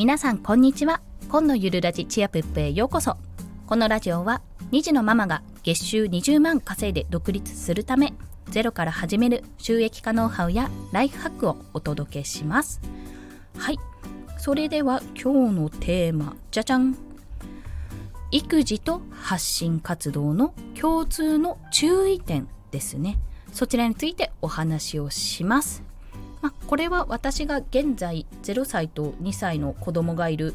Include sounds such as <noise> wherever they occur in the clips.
皆さんこんにちは。今のゆるラジチアプップへようこそ。このラジオは2児のママが月収20万稼いで独立するためゼロから始める収益化ノウハウやライフハックをお届けします。はい。それでは今日のテーマじゃじゃん。育児と発信活動の共通の注意点ですね。そちらについてお話をします。まあ、これは私が現在0歳と2歳の子供がいる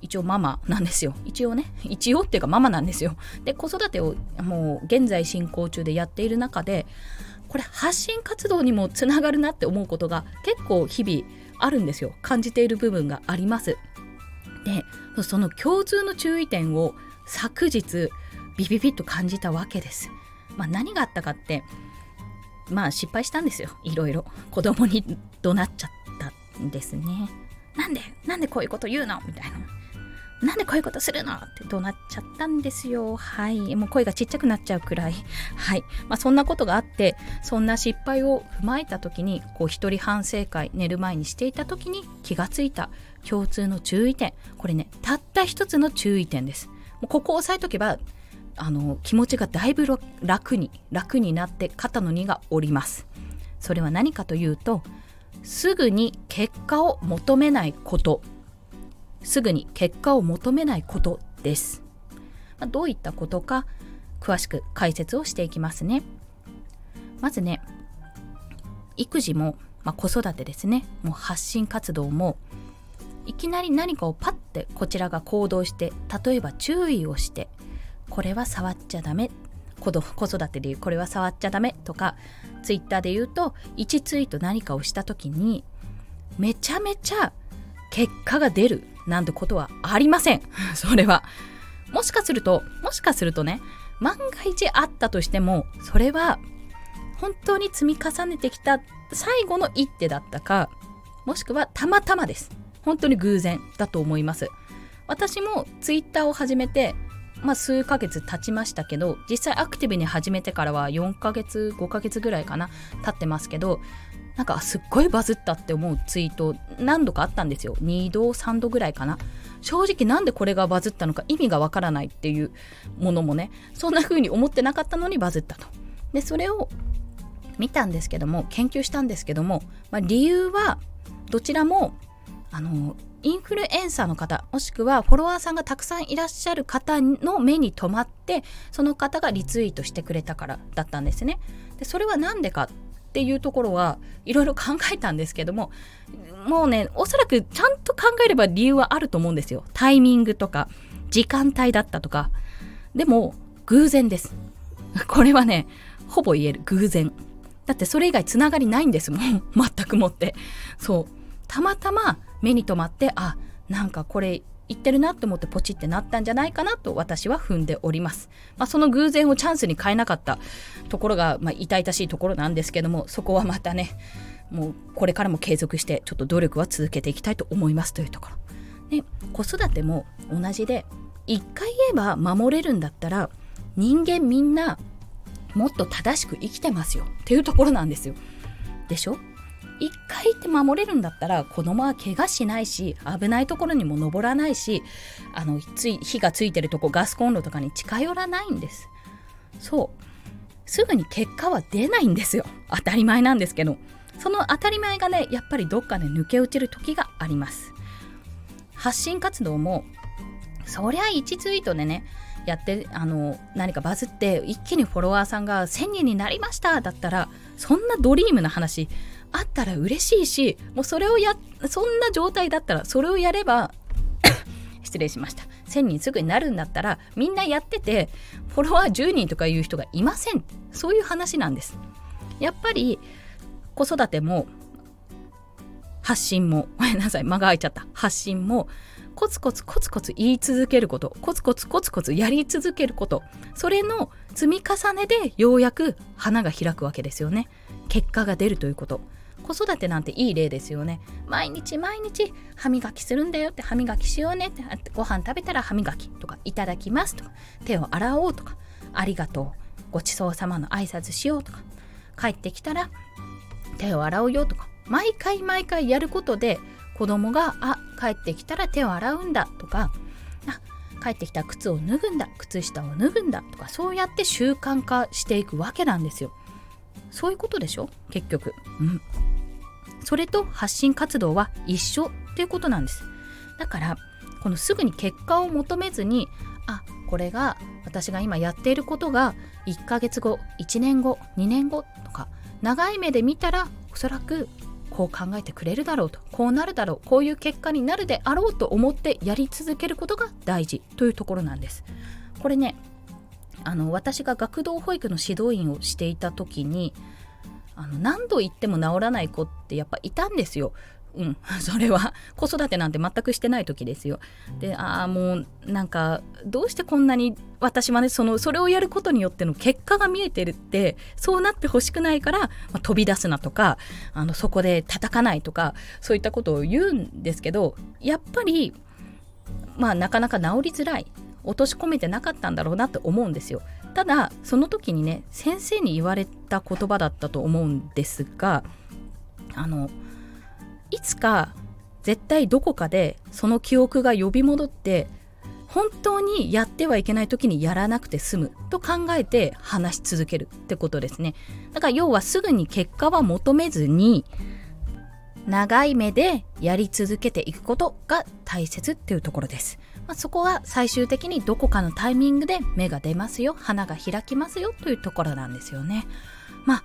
一応ママなんですよ。一応ね一応っていうかママなんですよ。で子育てをもう現在進行中でやっている中でこれ発信活動にもつながるなって思うことが結構日々あるんですよ。感じている部分があります。でその共通の注意点を昨日ビビビッと感じたわけです、まあ、何があったかってまあ失敗したんですよいろいろ子供に怒鳴っちゃったんですねなんでなんでこういうこと言うの？みたいななんでこういうことするの？って怒鳴っちゃったんですよ。はい。もう声がちっちゃくなっちゃうくらい。はい。まあそんなことがあって、そんな失敗を踏まえた時に、こう一人反省会、寝る前にしていた時に気がついた共通の注意点。これね、たった一つの注意点です。もうここを押さえとけばあの気持ちがだいぶ楽に楽になって肩の荷が下ります。それは何かというとすぐに結果を求めないこと。すぐに結果を求めないことです、ま、どういったことか詳しく解説をしていきますね。まずね育児も、まあ、子育てですね。もう発信活動もいきなり何かをパッてこちらが行動して例えば注意をしてこれは触っちゃダメ。子育てで言うこれは触っちゃダメとかツイッターで言うと1ツイート何かをした時にめちゃめちゃ結果が出るなんてことはありません。<laughs> それは。もしかするともしかするとね万が一あったとしてもそれは本当に積み重ねてきた最後の一手だったかもしくはたまたまです。本当に偶然だと思います。私もツイッターを始めてまあ、数ヶ月経ちましたけど実際アクティブに始めてからは4ヶ月5ヶ月ぐらいかな経ってますけどなんかすっごいバズったって思うツイート何度かあったんですよ。2度3度ぐらいかな。正直なんでこれがバズったのか意味がわからないっていうものもねそんな風に思ってなかったのにバズったと。でそれを見たんですけども研究したんですけども、まあ、理由はどちらもあのインフルエンサーの方もしくはフォロワーさんがたくさんいらっしゃる方の目に留まってその方がリツイートしてくれたからだったんですね。でそれは何でかっていうところはいろいろ考えたんですけどももうねおそらくちゃんと考えれば理由はあると思うんですよ。タイミングとか時間帯だったとか。でも偶然です。<laughs> これはねほぼ言える偶然。だってそれ以外つながりないんですもん <laughs> 全くもって。そうたまたま目に留まってあなんかこれ言ってるなと思ってポチってなったんじゃないかなと私は踏んでおります。まあ、その偶然をチャンスに変えなかったところが、まあ、痛々しいところなんですけどもそこはまたねもうこれからも継続してちょっと努力は続けていきたいと思いますというところ。で子育ても同じで一回言えば守れるんだったら人間みんなもっと正しく生きてますよっていうところなんですよ。でしょ？一回行って守れるんだったら子供は怪我しないし危ないところにも登らないしあのつい火がついてるとこガスコンロとかに近寄らないんです。そう。すぐに結果は出ないんですよ。当たり前なんですけど。その当たり前がねやっぱりどっかで抜け落ちる時があります。発信活動もそりゃ1ツイートでねやってあの何かバズって一気にフォロワーさんが1000人になりましただったらそんなドリームな話あったら嬉しいしもうそれをやそんな状態だったらそれをやれば <coughs> 失礼しました。1000人すぐになるんだったらみんなやっててフォロワー10人とかいう人がいません。そういう話なんです。やっぱり子育ても発信もごめんなさい間が空いちゃった。発信もコツコツコツコツ言い続けることコツコツコツコツやり続けることそれの積み重ねでようやく花が開くわけですよね。結果が出るということ。子育てなんていい例ですよね。毎日毎日歯磨きするんだよって歯磨きしようねってご飯食べたら歯磨きとかいただきますとか手を洗おうとかありがとうごちそうさまの挨拶しようとか帰ってきたら手を洗うよとか毎回毎回やることで子供があ帰ってきたら手を洗うんだとかあ帰ってきた靴を脱ぐんだ靴下を脱ぐんだとかそうやって習慣化していくわけなんですよ。そういうことでしょ？結局。うん。それと発信活動は一緒っていうことなんですだからこのすぐに結果を求めずにあこれが私が今やっていることが1ヶ月後1年後2年後とか長い目で見たらおそらくこう考えてくれるだろうとこうなるだろうこういう結果になるであろうと思ってやり続けることが大事というところなんです。これねあの私が学童保育の指導員をしていた時にあの何度言っても治らない子ってやっぱいたんですよ。うん、<laughs> それは <laughs> 子育てなんて全くしてない時ですよ。でああもうなんかどうしてこんなに私はねそのそれをやることによっての結果が見えてるってそうなってほしくないから、まあ、飛び出すなとかあのそこで叩かないとかそういったことを言うんですけどやっぱりまあなかなか治りづらい落とし込めてなかったんだろうなって思うんですよ。ただその時にね先生に言われた言葉だったと思うんですがあのいつか絶対どこかでその記憶が呼び戻って本当にやってはいけない時にやらなくて済むと考えて話し続けるってことですね。だから要はすぐに結果は求めずに長い目でやり続けていくことが大切っていうところです、まあ、そこは最終的にどこかのタイミングで芽が出ますよ。花が開きますよ。というところなんですよね。まあ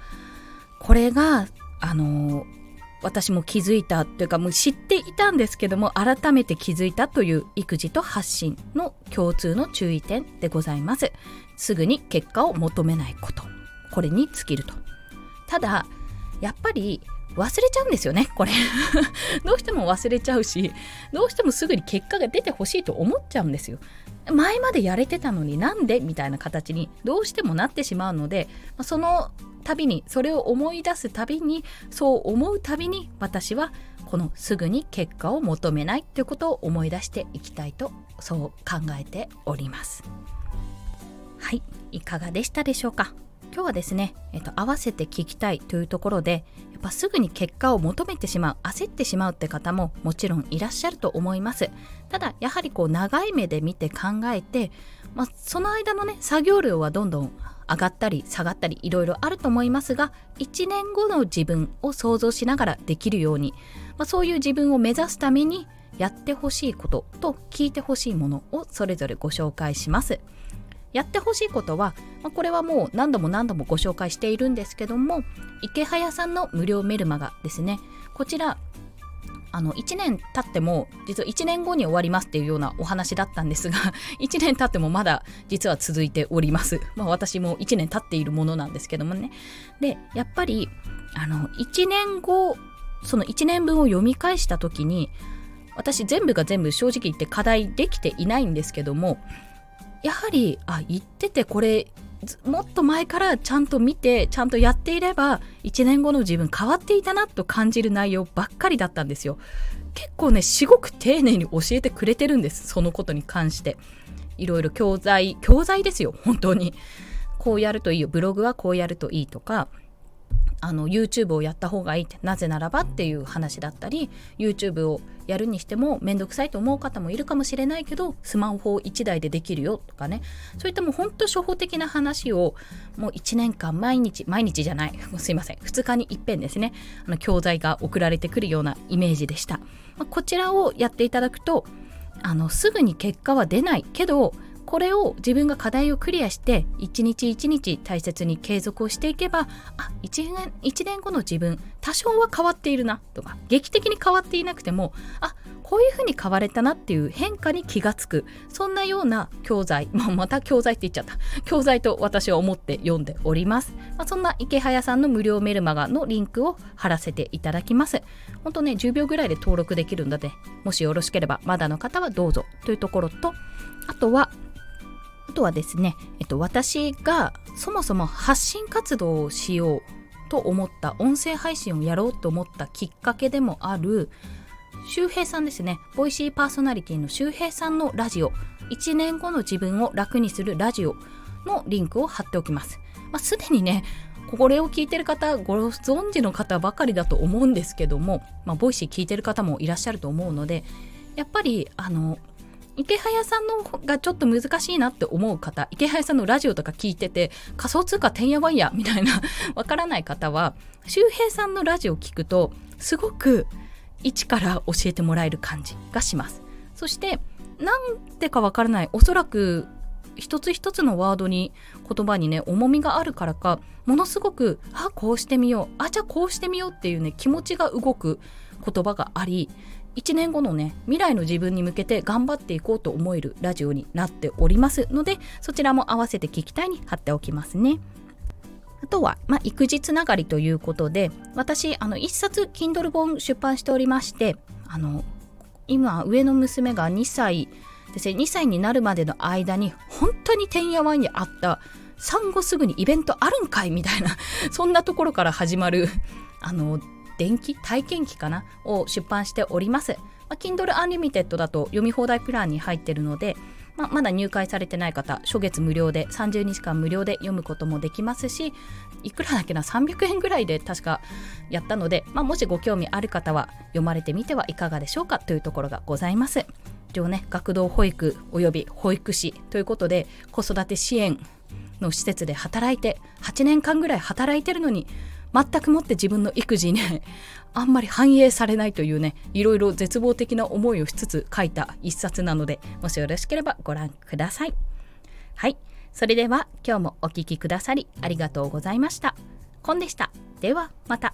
これがあのー私も気づいたというかもう知っていたんですけども改めて気づいたという育児と発信の共通の注意点でございます。すぐに結果を求めないこと。これに尽きると。ただやっぱり忘れちゃうんですよねこれ。<laughs> どうしても忘れちゃうしどうしてもすぐに結果が出てほしいと思っちゃうんですよ。前までやれてたのになんでみたいな形にどうしてもなってしまうのでその度にそれを思い出すたびにそう思うたびに私はこのすぐに結果を求めないということを思い出していきたいとそう考えております。はいいかがでしたでしょうか？今日はですね、えっと、合わせて聞きたいというところでやっぱすぐに結果を求めてしまう焦ってしまうって方ももちろんいらっしゃると思いますただやはりこう長い目で見て考えて、まあ、その間のね作業量はどんどん上がったり下がったりいろいろあると思いますが1年後の自分を想像しながらできるように、まあ、そういう自分を目指すためにやってほしいことと聞いてほしいものをそれぞれご紹介します。やってほしいことは、まあ、これはもう何度も何度もご紹介しているんですけども池早さんの無料メルマガですねこちらあの1年経っても実は1年後に終わりますっていうようなお話だったんですが <laughs> 1年経ってもまだ実は続いております。まあ私も1年経っているものなんですけどもね。で、やっぱりあの1年後その1年分を読み返した時に私全部が全部正直言って課題できていないんですけどもやはりあ言っててこれもっと前からちゃんと見てちゃんとやっていれば1年後の自分変わっていたなと感じる内容ばっかりだったんですよ。結構ねすごく丁寧に教えてくれてるんですそのことに関して。いろいろ教材教材ですよ本当に。こうやるといいよブログはこうやるといいとかあの YouTube をやった方がいいってなぜならばっていう話だったり YouTube をやるにしても面倒くさいと思う方もいるかもしれないけどスマホ1台でできるよとかね。そういったもうほんと初歩的な話をもう1年間毎日毎日じゃない。<laughs> すいません。2日に一遍ですね。あの教材が送られてくるようなイメージでした、まあ、こちらをやっていただくとあのすぐに結果は出ないけどこれを自分が課題をクリアして一日一日大切に継続をしていけばあ1年 ,1 年後の自分多少は変わっているなとか劇的に変わっていなくてもあこういうふうに変われたなっていう変化に気がつく。そんなような教材、<laughs> まあ、また教材って言っちゃった。教材と私は思って読んでおります、まあ、そんな池早さんの無料メルマガのリンクを貼らせていただきます。ほんとね10秒ぐらいで登録できるのでもしよろしければまだの方はどうぞというところとあとはあとはですね、えっと、私がそもそも発信活動をしようと思った音声配信をやろうと思ったきっかけでもある周平さんですねボイシーパーソナリティの周平さんのラジオ1年後の自分を楽にするラジオのリンクを貼っておきます。まあ、すでにねこれを聞いてる方ご存知の方ばかりだと思うんですけども、まあ、 Voicy 聞いてる方もいらっしゃると思うのでやっぱりあのイケハヤさんのがちょっと難しいなって思う方イケハヤさんのラジオとか聞いてて仮想通貨てんやわんやみたいな <laughs> わからない方は周平さんのラジオを聞くとすごく一から教えてもらえる感じがします。そしてなんでかわからないおそらく一つ一つのワードに言葉にね重みがあるからかものすごくあこうしてみようあじゃあこうしてみようっていうね気持ちが動く言葉があり1年後のね未来の自分に向けて頑張っていこうと思えるラジオになっておりますのでそちらも合わせて聞きたいに貼っておきますね。あとは、まあ、育児つながりということで私あの1冊 Kindle 本出版しておりましてあの今上の娘が2歳ですね2歳になるまでの間に本当にてんやわんやあった産後すぐにイベントあるんかいみたいなそんなところから始まるあの電気体験記かな？を出版しております。まあ、Kindle Unlimited だと読み放題プランに入ってるので、まあ、まだ入会されてない方、初月無料で30日間無料で読むこともできますし、いくらだっけな、300円ぐらいで確かやったので、まあ、もしご興味ある方は読まれてみてはいかがでしょうかというところがございます。一応ね、学童保育及び保育士ということで、子育て支援の施設で働いて、8年間ぐらい働いてるのに、全くもって自分の育児に、ね、<laughs> あんまり反映されないというねいろいろ絶望的な思いをしつつ書いた一冊なのでもしよろしければご覧ください。はい。それでは今日もお聴きくださりありがとうございました。コンでした。ではまた。